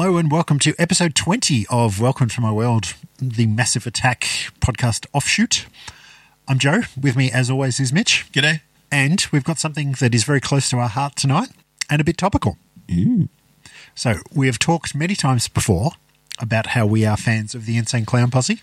Hello and welcome to episode 20 of Welcome to My World, the Massive Attack podcast offshoot. I'm Joe. With me, as always, is Mitch. G'day. And we've got something that is very close to our heart tonight and a bit topical. So, we have talked many times before about how we are fans of the Insane Clown Posse.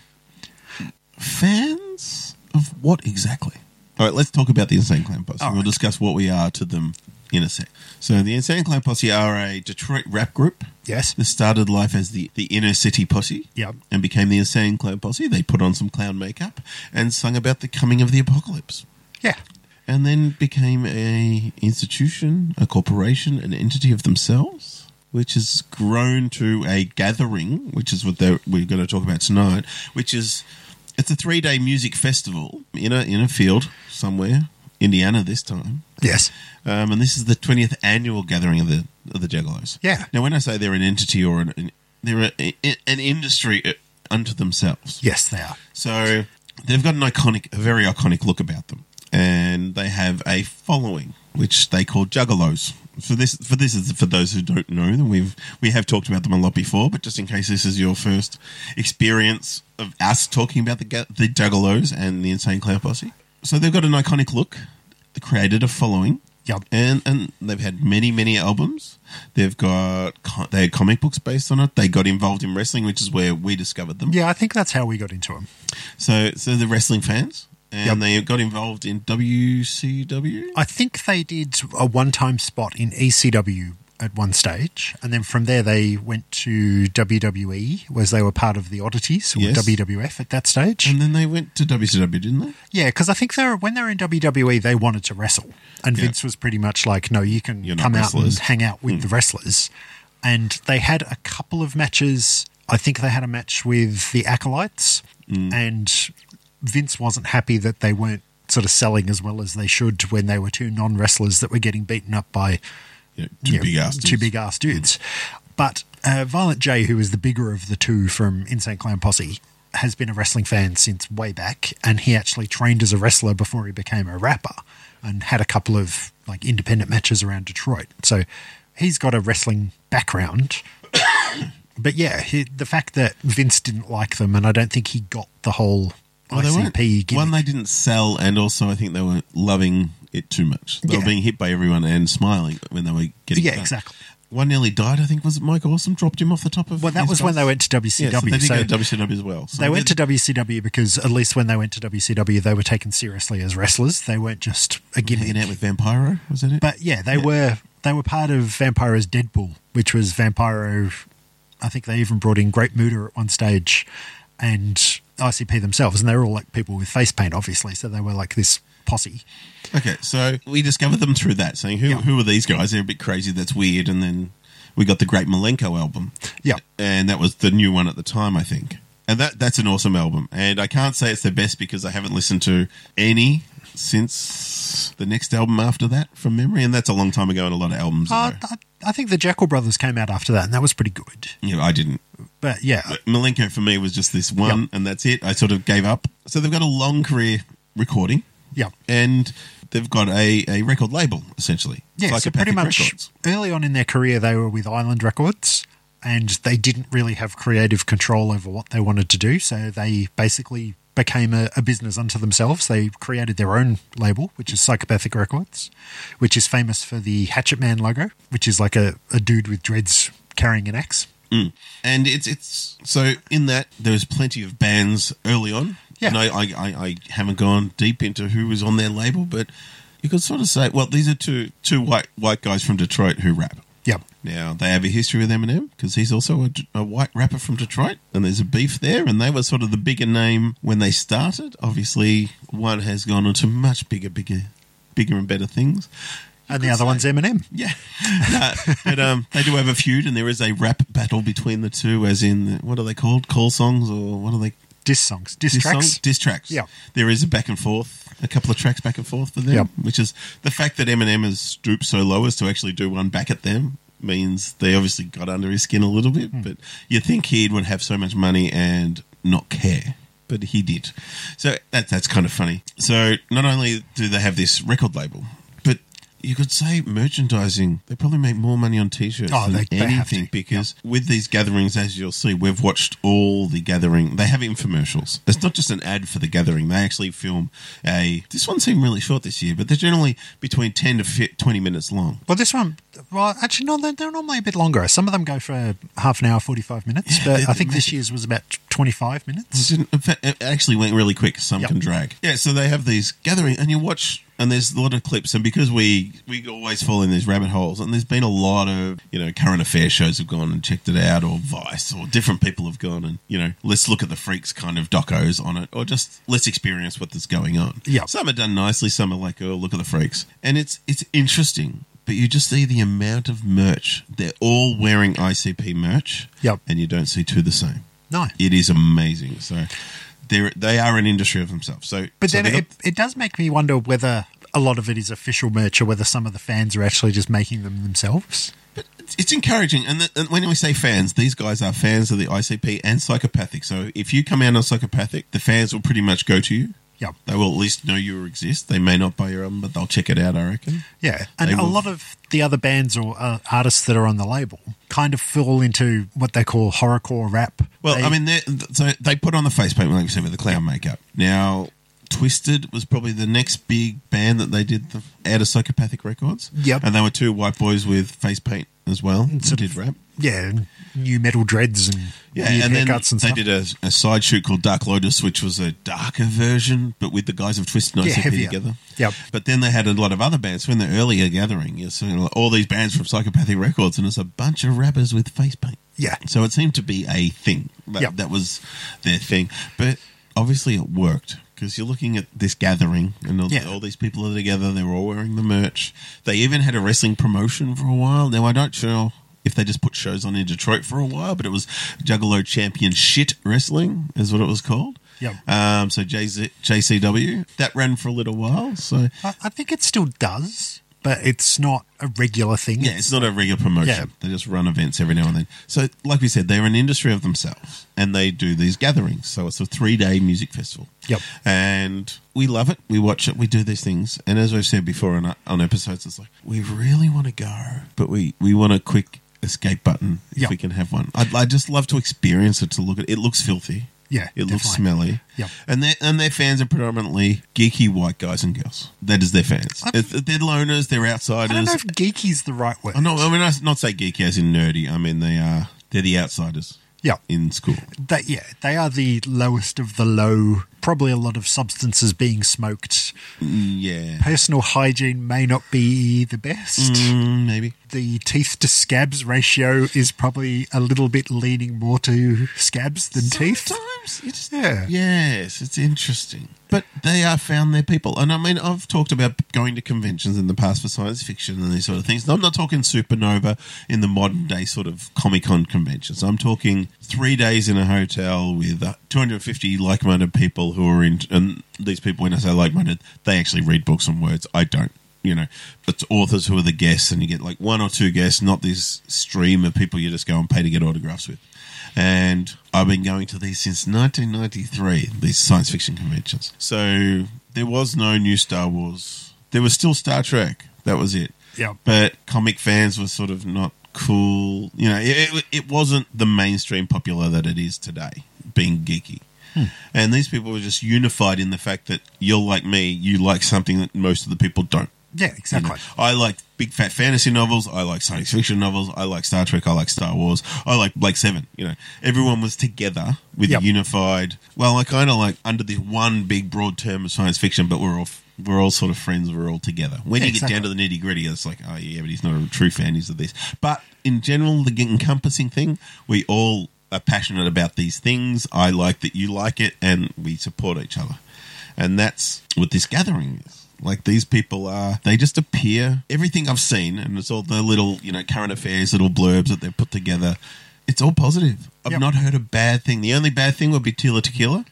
Fans of what exactly? All right, let's talk about the Insane Clown Posse. All We'll right. discuss what we are to them in a sec. So, the Insane Clown Posse are a Detroit rap group Yes. that started life as the, the Inner City Posse Yep. and became the Insane Clown Posse. They put on some clown makeup and sung about the coming of the apocalypse. Yeah. And then became a institution, a corporation, an entity of themselves, which has grown to a gathering, which is what we're going to talk about tonight. Which is it's a three day music festival in a in a field somewhere, Indiana this time, Yes. um, and this is the twentieth annual gathering of the of the Juggalos. Yeah. Now, when I say they're an entity or an, an they're a, an industry uh, unto themselves. Yes, they are. So they've got an iconic, a very iconic look about them, and they have a following which they call Juggalos. For this, for this is for those who don't know them. We've we have talked about them a lot before, but just in case this is your first experience of us talking about the the Juggalos and the Insane Clown Posse, so they've got an iconic look. They created a following. Yep. And and they've had many many albums. They've got they had comic books based on it. They got involved in wrestling, which is where we discovered them. Yeah, I think that's how we got into them. So, so the wrestling fans, and Yep. they got involved in WCW. I think they did a one time spot in ECW at one stage, and then from there they went to WWE, where they were part of the Oddities or Yes. WWF at that stage. And then they went to WCW, didn't they? yeah, because I think they were when they were in WWE, they wanted to wrestle, and Yeah. Vince was pretty much like, "No, you can You're come out and. Hang out with the wrestlers." And they had a couple of matches. I think they had a match with the Acolytes, Hmm. and Vince wasn't happy that they weren't sort of selling as well as they should when they were two non wrestlers that were getting beaten up by Yeah, two you know, big ass. two dudes. big ass dudes. But uh, Violent J, who is the bigger of the two from Insane Clown Posse, has been a wrestling fan since way back, and he actually trained as a wrestler before he became a rapper, and had a couple of like independent matches around Detroit. So he's got a wrestling background. but yeah, he, the fact that Vince didn't like them, and I don't think he got the whole Well, they weren't- ICP gimmick. One, they didn't sell, and also I think they were loving it too much. They Yeah. were being hit by everyone and smiling when they were getting. yeah, done. exactly. One nearly died. I think was it Mike Awesome dropped him off the top of. Well, that was when they went to Yeah, WCW. so they did so- go to WCW as well. So They went to WCW because at least when they went to WCW, they were taken seriously as wrestlers. They weren't just a gimmick. hanging out with Vampiro. Was that it? But yeah, they were they were part of Vampiro's Deadpool, which was Vampiro. I think they even brought in Great Muta at one stage, and ICP themselves, and they were all like people with face paint, obviously. So they were like this posse. Okay, so we discovered them through that, saying who Yeah. who are these guys? They're a bit crazy. That's weird. And then we got the Great Milenko album. Yeah. and that was the new one at the time, I think. And that that's an awesome album. And I can't say it's the best because I haven't listened to any since the next album after that from memory, and that's a long time ago and a lot of albums. Uh. I, I think the Jeckel Brothers came out after that, and that was pretty good. know, I didn't. But yeah, But Milenko for me was just this one, Yep. and that's it. I sort of gave up. So they've got a long career recording. yeah. And they've got a, a record label, essentially. Yeah, so pretty much Records. early on in their career, they were with Island Records, and they didn't really have creative control over what they wanted to do. So they basically became a, a business unto themselves. They created their own label, which is Psychopathic Records, which is famous for the Hatchet Man logo, which is like a, a dude with dreads carrying an axe. Mm. And it's it's so in that there was plenty of bands early on. Yeah. And I, I, I, I haven't gone deep into who was on their label, but you could sort of say, well, these are two two white white guys from Detroit who rap. Yep. Now they have a history with Eminem because he's also a, a white rapper from Detroit, and there's a beef there. And they were sort of the bigger name when they started. Obviously, one has gone on to much bigger, bigger, bigger and better things. And the other one's Eminem. Yeah, No, but um, they do have a feud, and there is a rap battle between the two. As in, what are they called? Call songs, or what are they? Diss songs, diss, Diss tracks. songs? Diss tracks. Yeah. there is a back and forth, a couple of tracks back and forth for them. Yep. Which is the fact that Eminem has stooped so low as to actually do one back at them means they obviously got under his skin a little bit. Hmm. But you think he would have so much money and not care. But he did. So that, that's kind of funny. So not only do they have this record label, you could say merchandising. They probably make more money on t-shirts Oh, than they- they anything to. because with these gatherings, as you'll see, we've watched all the gathering. They have infomercials. It's not just an ad for the gathering. They actually film a. This one seemed really short this year, but they're generally between ten to twenty minutes long. Well, this one, well, actually, no, they're, they're normally a bit longer. Some of them go for half an hour, 45 minutes, Yeah, but I think this year's was about 25 minutes. It fact, It actually went really quick. Some Yep. can drag. Yeah, so they have these gathering, and you watch, and there's a lot of clips, and because we we always fall in these rabbit holes, and there's been a lot of you know current affairs shows have gone and checked it out, or Vice, or different people have gone and you know let's look at the freaks kind of docos on it, or just let's experience what is going on. yeah some are done nicely, some are like oh look at the freaks, and it's it's interesting. But you just see the amount of merch. They're all wearing ICP merch. Yep. And you don't see two the same. No. It is amazing. So they they are an industry of themselves. So, But so then it, got- it does make me wonder whether a lot of it is official merch or whether some of the fans are actually just making them themselves. but it's, it's encouraging. And, the, and when we say fans, these guys are fans of the ICP and psychopathic. So if you come out on psychopathic, the fans will pretty much go to you. Yep. They will at least know you exist. They may not buy your album, but they'll check it out. I reckon. Yeah, and They a will- lot of the other bands or uh, artists that are on the label kind of fall into what they call horrorcore rap. Well, They- I mean, they're- so they put on the face paint, like we said, with the clown makeup. Now, Twiztid was probably the next big band that they did the, out of Psychopathic Records. Yep. And they were two white boys with face paint as well. Sort did rap. yeah, nu metal dreads and Yeah, and then and they did a, a side shoot called Dark Lotus, which was a darker version, but with the guys of Twiztid and Yeah, together. Yep. But then they had a lot of other bands. So in the earlier gathering, you all these bands from Psychopathic Records, and it's a bunch of rappers with face paint. yeah, So it seemed to be a thing. That, Yep. that was their thing. But obviously it worked because you're looking at this gathering and all, Yeah. all these people are together. They were all wearing the merch. They even had a wrestling promotion for a while. Now, I don't know if they just put shows on in Detroit for a while, but it was Juggalo Champion Shit Wrestling, is what it was called. Yep. Um, so JZ, JCW. That ran for a little while. So, I, I think it still does, but it's not a regular thing. Yeah, it's not a regular promotion. Yeah. They just run events every now and then. So, like we said, they're an industry of themselves and they do these gatherings. So, it's a three day music festival. Yep. And we love it. We watch it. We do these things. And as we've said before on, on episodes, it's like, we really want to go, but we, we want a quick escape button if Yep. we can have one. I'd, I'd just love to experience it, to look at it. It looks filthy. Yeah, It looks definitely. smelly. Yep. And their and their fans are predominantly geeky white guys and girls. That is their fans. I- It's- they're loners. They're outsiders. I don't know if geeky's the right word. Oh, no, I mean, I not say geeky as in nerdy. I mean, they are they're the outsiders Yeah, in school. they, yeah, they are the lowest of the low. Probably a lot of substances being smoked. Yeah, Personal hygiene may not be the best. Mm, maybe. The teeth to scabs ratio is probably a little bit leaning more to scabs than teeth. Sometimes you just Yeah. Yes, it's interesting. But they are found their people. And I mean, I've talked about going to conventions in the past for science fiction and these sort of things. I'm not talking Supanova in the modern day sort of Comic Con conventions. I'm talking three days in a hotel with uh, 250 like minded people who are in. And these people, when I say like minded, they actually read books and words. I don't. You know, it's authors who are the guests, and you get like one or two guests, not this stream of people you just go and pay to get autographs with and I've been going to these since 1993, these science fiction conventions. So there was no new Star Wars. There was still Star Trek. That was it. Yeah. But comic fans were sort of not cool. You know, it, it, it wasn't the mainstream popular that it is today, being geeky. And these people were just unified in the fact that you're like me, you like something that most of the people don't. Yeah, You know, exactly. I like big fat fantasy novels. I like science fiction novels. I like Star Trek. I like Star Wars. I like Blake Seven. You know, everyone was together with Yep. a unified. Well, I kind of like under this one big broad term of science fiction, but we're all we're all sort of friends. We're all together. When Yeah, you get down to the nitty gritty, it's like, oh yeah, but he's not a true fan. He's of this. But in general, the encompassing thing, we all are passionate about these things. I like that you like it, and we support each other. And that's what this gathering is. Like these people are, they just appear. Everything I've seen, and it's all the little, you know, current affairs, little blurbs that they've put together. It's all positive. I've Yep. not heard a bad thing. The only bad thing would be Tila Tequila,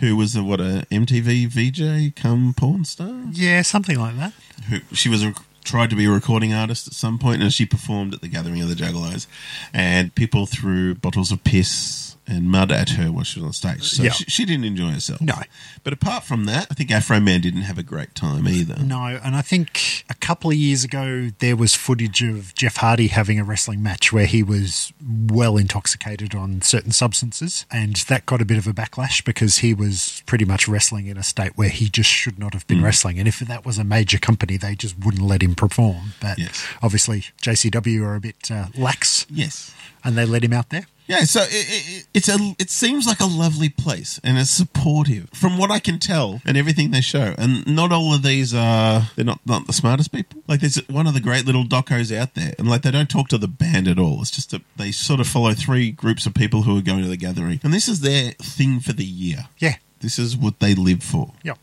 who was a what a MTV VJ come porn star. Yeah, something like that. Who she was a tried to be a recording artist at some point, and she performed at the gathering of the Juggalos, and people threw bottles of piss and mud at her while she was on stage. So Yeah. she, she didn't enjoy herself. No. But apart from that, I think Afroman didn't have a great time either. No, and I think a couple of years ago there was footage of Jeff Hardy having a wrestling match where he was well intoxicated on certain substances, and that got a bit of a backlash because he was pretty much wrestling in a state where he just should not have been wrestling. And if that was a major company, they just wouldn't let him perform. But Yes. obviously, JCW are a bit uh, lax, Yes. and they let him out there. Yeah, so it, it, it's a. It seems like a lovely place, and it's supportive, from what I can tell, and everything they show. And not all of these are they're not not the smartest people. Like there's one of the great little docos out there, and like they don't talk to the band at all. It's just that they sort of follow three groups of people who are going to the gathering, and this is their thing for the year. Yeah. This is what they live for. Yep.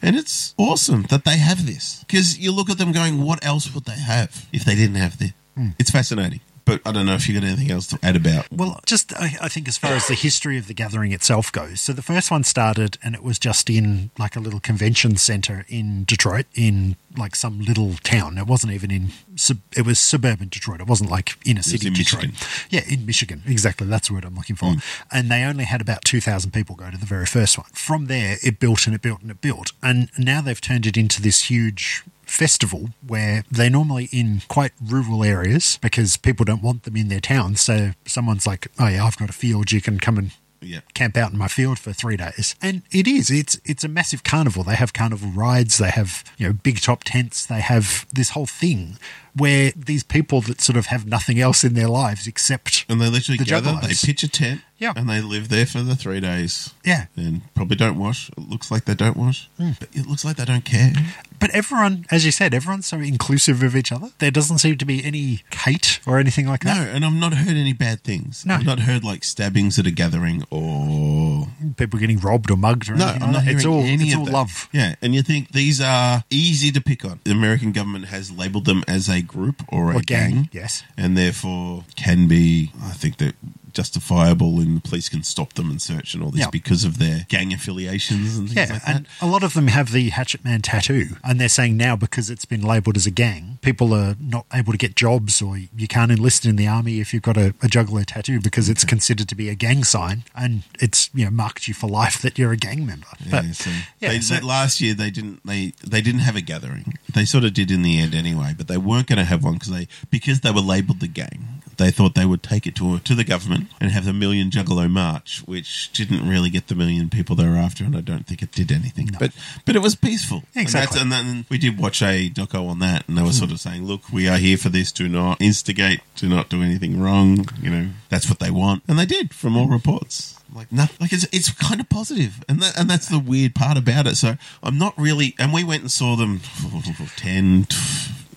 And it's awesome that they have this because you look at them going, what else would they have if they didn't have this? Hmm. It's fascinating. But I don't know if you got anything else to add about. Well, just I, I think as far as the history of the gathering itself goes, so the first one started and it was just in like a little convention center in Detroit, in like some little town. It wasn't even in sub, it was suburban Detroit. It wasn't like inner city in Detroit. Michigan. Yeah, in Michigan, exactly. That's the word I'm looking for. Mm. And they only had about two thousand people go to the very first one. From there, it built and it built and it built, and now they've turned it into this huge festival where they're normally in quite rural areas because people don't want them in their towns. So someone's like, "Oh yeah, I've got a field. You can come and Yeah. camp out in my field for three days." And it is. It's it's a massive carnival. They have carnival rides. They have you know big top tents. They have this whole thing where these people that sort of have nothing else in their lives except And they literally The gather, juggalos. they pitch a tent, Yeah. and they live there for the three days. yeah. And probably don't wash. It looks like they don't wash. Hmm. But it looks like they don't care. But everyone, as you said, everyone's so inclusive of each other. There doesn't seem to be any hate or anything like that. No, and I've not heard any bad things. No. I've not heard like stabbings at a gathering or. People getting robbed or mugged or No, anything I'm not. It's all, any it's of all that. love. Yeah, and you think these are easy to pick on. The American government has labelled them as a group or a gang, gang, yes. and therefore can be, I think that justifiable, and the police can stop them and search and all this Yeah. because of their gang affiliations and things Yeah, like that. and a lot of them have the Hatchet Man tattoo, and they're saying now because it's been labelled as a gang, people are not able to get jobs, or you can't enlist in the army if you've got a, a juggalo tattoo because it's considered to be a gang sign, and it's you know marked you for life that you're a gang member. But yeah, so yeah, they, so- last year they didn't they they didn't have a gathering. They sort of did in the end anyway, but they weren't going to have one because they because they were labelled the gang. They thought they would take it to to the government and have the Million Juggalo March, which didn't really get the million people they were after, and I don't think it did anything. But but it was peaceful. Exactly. And, that's, and then we did watch a doco on that, and they were sort of saying, "Look, we are here for this. Do not instigate. Do not do anything wrong. You know, that's what they want." And they did, from all reports. Like no, like it's it's kind of positive, and that, and that's the weird part about it. So I'm not really, and we went and saw them 10,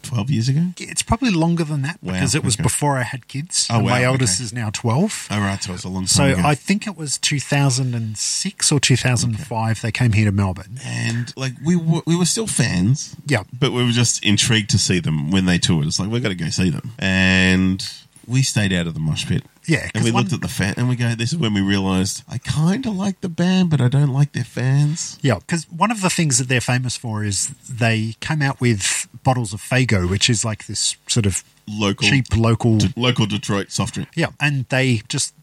12 years ago. it's probably longer than that Wow, because it was okay. before I had kids. Oh, and my wow, eldest okay. is now twelve. Oh right, so it's a long time So ago. I think it was 2006 or 2005 they came here to Melbourne. and like we were, we were still fans, Yeah. but we were just intrigued to see them when they toured. It's like we've got to go see them, and we stayed out of the mosh pit. Yeah, and we one- looked at the fan, and we go. This is when we realised I kind of like the band, but I don't like their fans. Yeah, because one of the things that they're famous for is they came out with bottles of Faygo, which is like this sort of Local, cheap local. De- local Detroit soft drink. yeah, and they just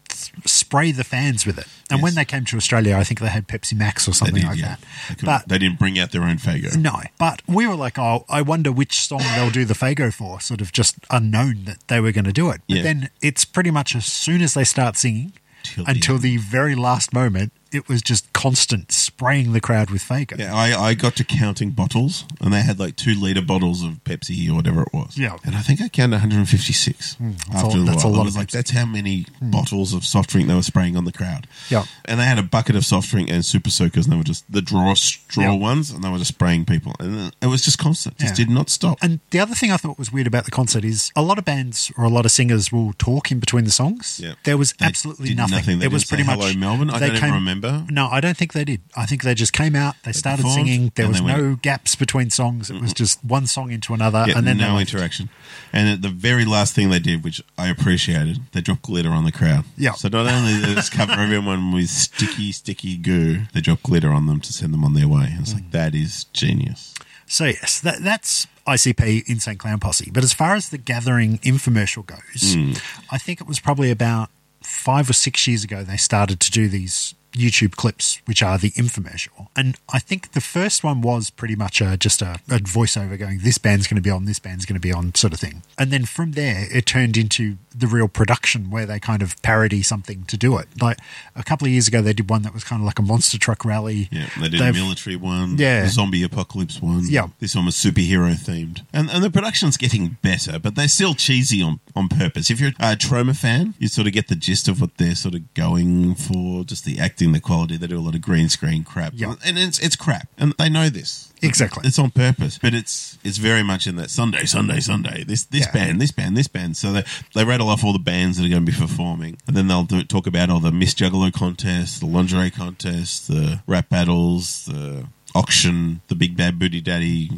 spray the fans with it. And Yes. when they came to Australia, I think they had Pepsi Max or something did, like yeah. that. They, But they didn't bring out their own Faygo. no, but we were like, oh, I wonder which song they'll do the Faygo for. Sort of just unknown that they were going to do it. But Yeah. then it's pretty much as soon as they start singing Till until end. the very last moment, it was just constant spraying the crowd with Faygo. Yeah, I, I got to counting bottles, and they had like two liter bottles of Pepsi or whatever it was. Yeah. And I think I counted 156 hmm. that's after a- a that's a while. lot I of was like, that's how many hmm. bottles of soft drink they were spraying on the crowd. Yeah. and they had a bucket of soft drink and super soakers, and they were just the draw straw Yeah. ones, and they were just spraying people, and it was just constant, just Yeah. did not stop. And the other thing I thought was weird about the concert is a lot of bands or a lot of singers will talk in between the songs. Yeah. There was They absolutely nothing. nothing. It was pretty much "Hello, Melbourne." I don't even remember. No, I don't think they did. I think they just came out, they, started performed, singing. There was no went. gaps between songs. It was just one song into another, Yeah, and then no interaction. And at the very last thing they did, which I appreciated, they dropped glitter on the crowd. Yeah. So not only did they just cover everyone with sticky, sticky goo, they dropped glitter on them to send them on their way. And it's Mm. like that is genius. So yes, that, that's ICP Insane Clown Posse. But as far as the gathering infomercial goes, Hmm. I think it was probably about five or six years ago, they started to do these YouTube clips, which are the infomercial. And I think the first one was pretty much a, just a, a voiceover going, this band's going to be on, this band's going to be on, sort of thing. And then from there, it turned into the real production where they kind of parody something to do it. Like a couple of years ago, they did one that was kind of like a monster truck rally. Yeah, they did a They've- military one, Yeah. a zombie apocalypse one. Yeah. This one was superhero themed. And, and the production's getting better, but they're still cheesy on, on purpose. If you're a Troma fan, you sort of get the gist of what they're sort of going for, just the acting, the quality. They do a lot of green screen crap. Yeah. And it's, it's crap. And they know this. Exactly. It's on purpose, but it's it's very much in that Sunday, Sunday, Sunday. This this Yeah. band, this band, this band. So they they rattle off all the bands that are going to be performing, and then they'll do, talk about all the Miss Juggalo contest, the lingerie contest, the rap battles, the auction, the Big Bad Booty Daddy,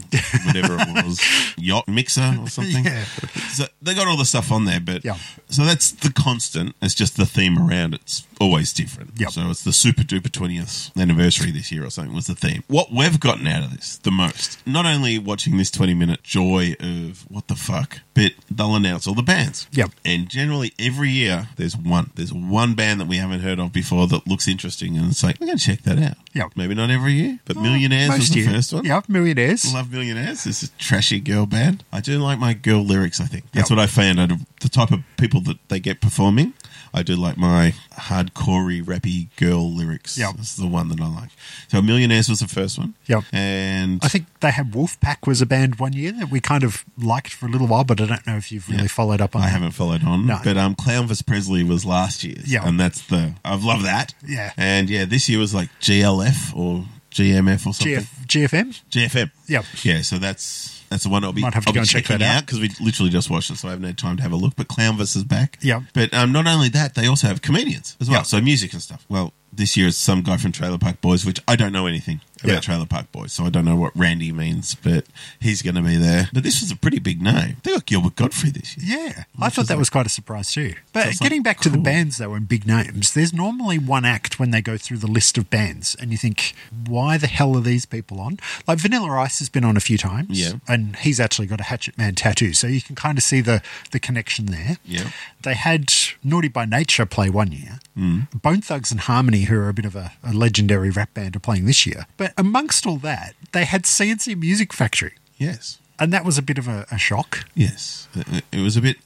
whatever it was, yacht mixer or something. Yeah. So they got all the stuff on there, but Yeah. so that's the constant. It's just the theme around it's always different. Yep. So it's the super duper 20th anniversary this year or something was the theme. What we've gotten out of this the most, not only watching this 20 minute joy of what the fuck, but they'll announce all the bands. Yep. And generally every year there's one. There's one band that we haven't heard of before that looks interesting and it's like, we're going to check that out. Yep. Maybe not every year, but oh, Millionaires was Most the year. first one. Yeah, Millionaires. Love Millionaires. This is a trashy girl band. I do like my girl lyrics, I think. That's Yep. what I found out of the type of people that they get performing. I do like my hardcorey, rappy girl lyrics. Yeah, This is the one that I like. So Millionaires was the first one. Yep. And I think they had Wolfpack was a band one year that we kind of liked for a little while, but I don't know if you've really Yeah. followed up on I that. haven't followed on. No. But um, Clownvis Presley was last year's. Yeah. And that's the. I've loved that. Yeah. And yeah, this year was like GLF or GMF or something. GF, GFM? GFM. Yep. Yeah, so that's that's the one I'll be, Might have to I'll go be and check checking that out. out because we literally just watched it, so I haven't had time to have a look. But Clownvis is back. Yeah. But um, not only that, they also have comedians as well, so music and stuff. Well, this year it's some guy from Trailer Park Boys, which I don't know anything about Yeah. Trailer Park Boys, so I don't know what Randy means, but he's going to be there. But this was a pretty big name. They got Gilbert Gottfried this year. Yeah, I thought that like- was quite a surprise too. But it's getting like, back to the cool. bands though and big names, there's normally one act when they go through the list of bands, and you think, why the hell are these people on? Like Vanilla Ice has been on a few times, Yeah. and he's actually got a Hatchet Man tattoo, so you can kind of see the the connection there. Yeah. They had Naughty by Nature play one year. Mm. Bone Thugs-n-Harmony, who are a bit of a, a legendary rap band, are playing this year. But amongst all that, they had C+C Music Factory, Yes. and that was a bit of a, a shock. Yes. It, it was a bit.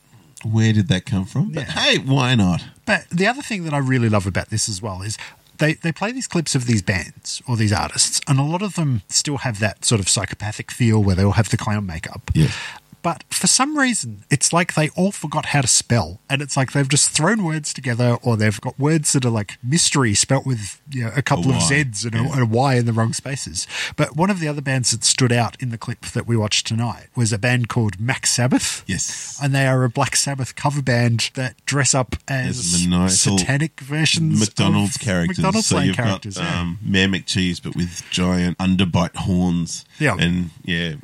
Where did that come from? But Yeah. hey, why not? But the other thing that I really love about this as well is they, they play these clips of these bands or these artists, and a lot of them still have that sort of psychopathic feel where they all have the clown makeup. Yeah. But for some reason, it's like they all forgot how to spell. And it's like they've just thrown words together, or they've got words that are like mystery spelt with you know, a couple A of Z's and a, yeah. and a Y in the wrong spaces. But one of the other bands that stood out in the clip that we watched tonight was a band called Max Sabbath. Yes. And they are a Black Sabbath cover band that dress up as satanic versions of McDonald's characters. McDonald's so you've characters. got yeah. um, Mayor McCheese, but with giant underbite horns. Yeah. and yeah,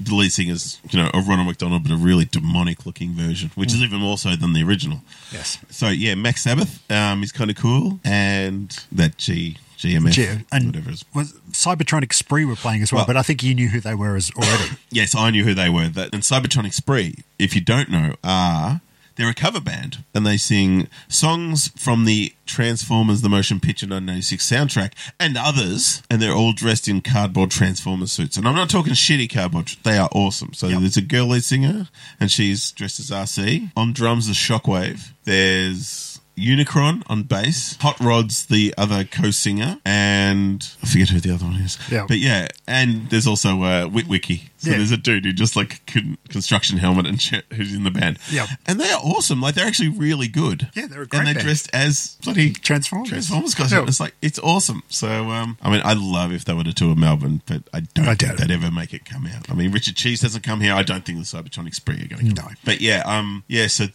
the lead singer's you know a Ronald McDonald, but a really demonic looking version, which Mm. is even more so than the original. yes. So yeah, Max Sabbath um, is kind of cool, and that G GMF Gee, and whatever. Is. was Cybertronic Spree were playing as well, Well- but I think you knew who they were as already. Yes, I knew who they were. That and Cybertronic Spree, if you don't know, are they're a cover band and they sing songs from the Transformers the Motion Picture 1986 soundtrack and others, and they're all dressed in cardboard Transformers suits. And I'm not talking shitty cardboard; they are awesome. So Yep. there's a girl lead singer, and she's dressed as Arcee. On drums, the Shockwave. There's Unicron on bass, Hot Rod's the other co-singer, and I forget who the other one is. Yeah. But yeah, and there's also uh, Witwicky. So Yeah. there's a dude who just like construction helmet and shit who's in the band. Yeah. and they are awesome. Like they're actually really good. Yeah, they're a great and they're band. dressed as bloody Transformers. Transformers guys. Yeah. It's like it's awesome. So um, I mean, I love if they were to tour Melbourne, but I don't I think they'd ever make it come out. I mean, Richard Cheese doesn't come here. I don't think the Cybertronic Spree are going to. come. No. But yeah, um, yeah. So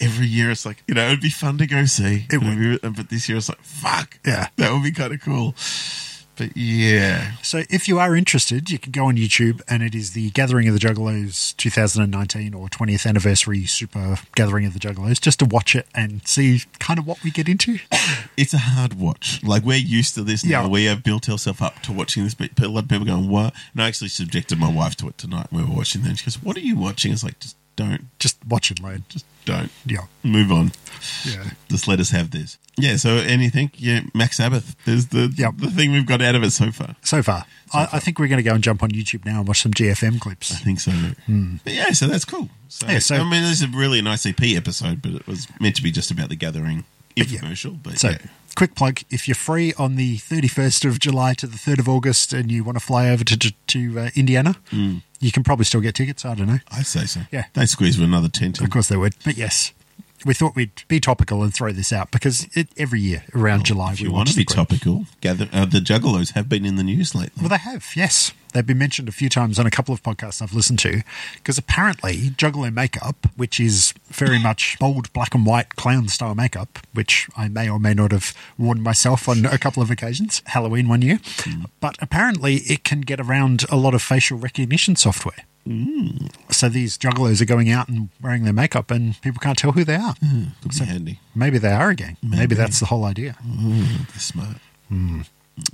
every year it's like you know it'd be fun to go see. It would. Be, But this year it's like fuck. Yeah. that would be kind of cool. But yeah, So if you are interested, you can go on YouTube and it is the Gathering of the Juggalos 2019 or 20th anniversary Super Gathering of the Juggalos just to watch it and see kind of what we get into. it's a hard watch. Like we're used to this now. Yeah. We have built ourselves up to watching this. But a lot of people going, "What?" And I actually subjected my wife to it tonight. when We were watching that. And she goes, "What are you watching?" It's like just don't. Just watch it learn. Just don't. Yeah. Move on. Yeah. Just let us have this. Yeah. So anything? Yeah. Max Sabbath is the Yep. the thing we've got out of it so far. So far. I, I think we're going to go and jump on YouTube now and watch some GFM clips. I think so. Hmm. But yeah. So that's cool. So. Yeah, so- I mean, this is really an EP episode, but it was meant to be just about the gathering yeah. But So, yeah. Quick plug if you're free on the 31st of July to the 3rd of August and you want to fly over to, to, to uh, Indiana, you can probably still get tickets. I don't know. I say so. Yeah. They squeeze with another tent. in. Of course they would. But yes, we thought we'd be topical and throw this out because it, every year around July If we you want to be topical, gather, uh, the Juggalos have been in the news lately. Well, they have, yes. They've been mentioned a few times on a couple of podcasts I've listened to because apparently Juggalo makeup, which is very much bold black and white clown style makeup, which I may or may not have worn myself on a couple of occasions, Halloween one year, but apparently it can get around a lot of facial recognition software. Mm. So these Juggalos are going out and wearing their makeup and people can't tell who they are. Mm, could be handy. Maybe they are a gang. Maybe. Maybe. that's the whole idea. Mm, They're smart.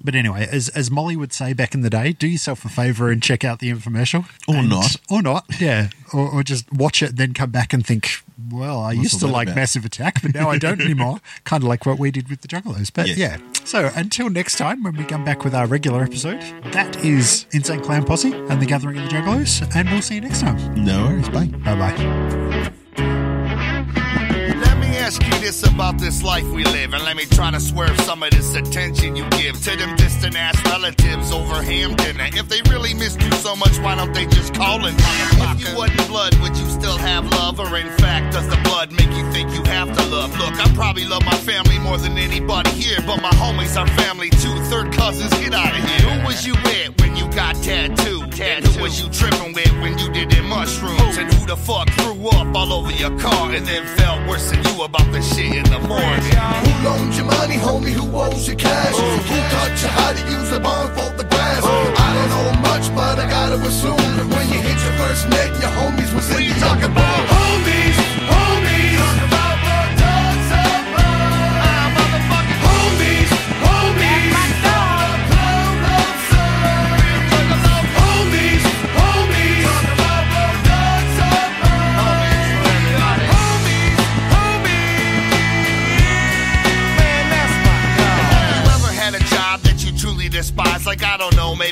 But anyway, as as Molly would say back in the day, do yourself a favour and check out the infomercial. Or And- not. Or not, yeah. Or, or just watch it, then come back and think, well, I used to like about? Massive Attack, but now I don't anymore. kind of like what we did with the Juggalos. But Yes. yeah. So until next time, when we come back with our regular episode, that is Insane Clown Posse and the Gathering of the Juggalos. And we'll see you next time. No worries. Bye. Bye bye. Ask you this about this life we live, and let me try to swerve some of this attention you give to them distant ass relatives over ham dinner. If they really missed you so much, why don't they just call and If you wasn't blood, would you still have love? Or in fact, does the blood make you think you have to love? Look, I probably love my family more than anybody here, but my homies are family too. Third cousins, get out of here. Who was you with when you got tattooed? And who was you tripping with when you did them mushrooms? And who the fuck threw up all over your car and then felt worse than you about the shit in the morning? Who loaned you money, homie? Who owes you cash? Oh. Who taught you how to use a bond for the grass? Oh. I don't know much, but I gotta assume that when you hit your first net, your homies was in you the talking about?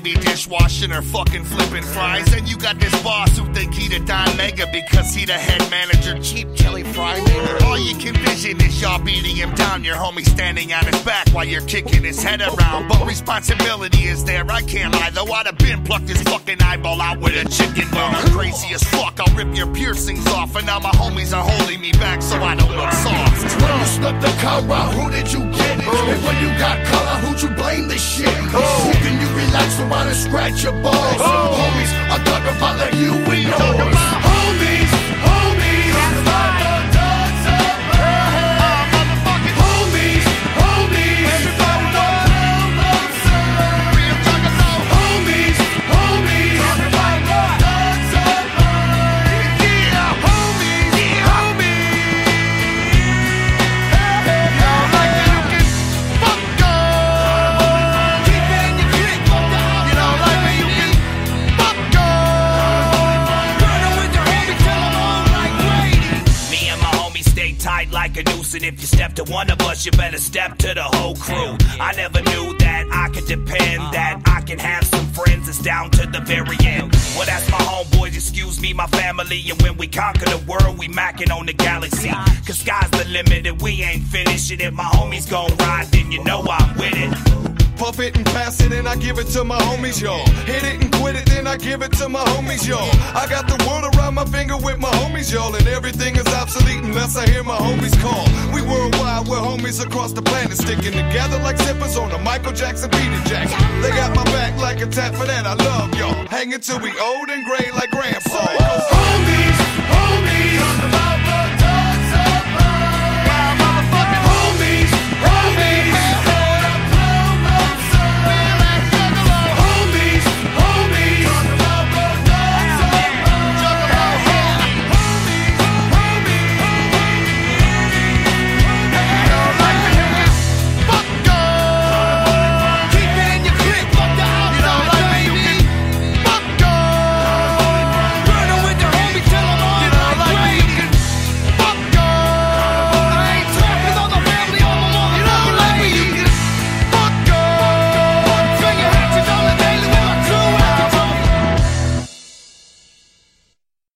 I maybe dishwashing or fucking flipping fries. And you got this boss who think he the Don Mega because he the head manager. Cheap Kelly Fry nigga. All you can vision is y'all beating him down. Your homie standing on his back while you're kicking his head around. But responsibility is there, I can't lie. Though I'd have been plucked his fucking eyeball out with a chicken bone. I'm crazy as fuck, I'll rip your piercings off. And now my homies are holding me back so I don't look soft. When you snuck the car out, who did you get it? And when you got color, who'd you blame this shit? Oh. Who can you relax and scratch your balls? Oh. Homies, I'm talking about like you and yours. And if you step to one of us, you better step to the whole crew. I never knew that I could depend, uh-huh. that I can have some friends that's down to the very end. Well, that's my homeboys, excuse me, my family, and when we conquer the world, we macking on the galaxy. Cause sky's the limit, and we ain't finished, and if my homies gon' ride, then you know I'm with it. Puff it and pass it and I give it to my homies, y'all. Hit it and quit it, then I give it to my homies, y'all. I got the world around my finger with my homies, y'all. And everything is obsolete unless I hear my homies call. We worldwide, we're homies across the planet, sticking together like zippers on a Michael Jackson Peter Jackson. They got my back like a tap for that, I love y'all. Hanging till we old and gray like grandpa. Homies, homies.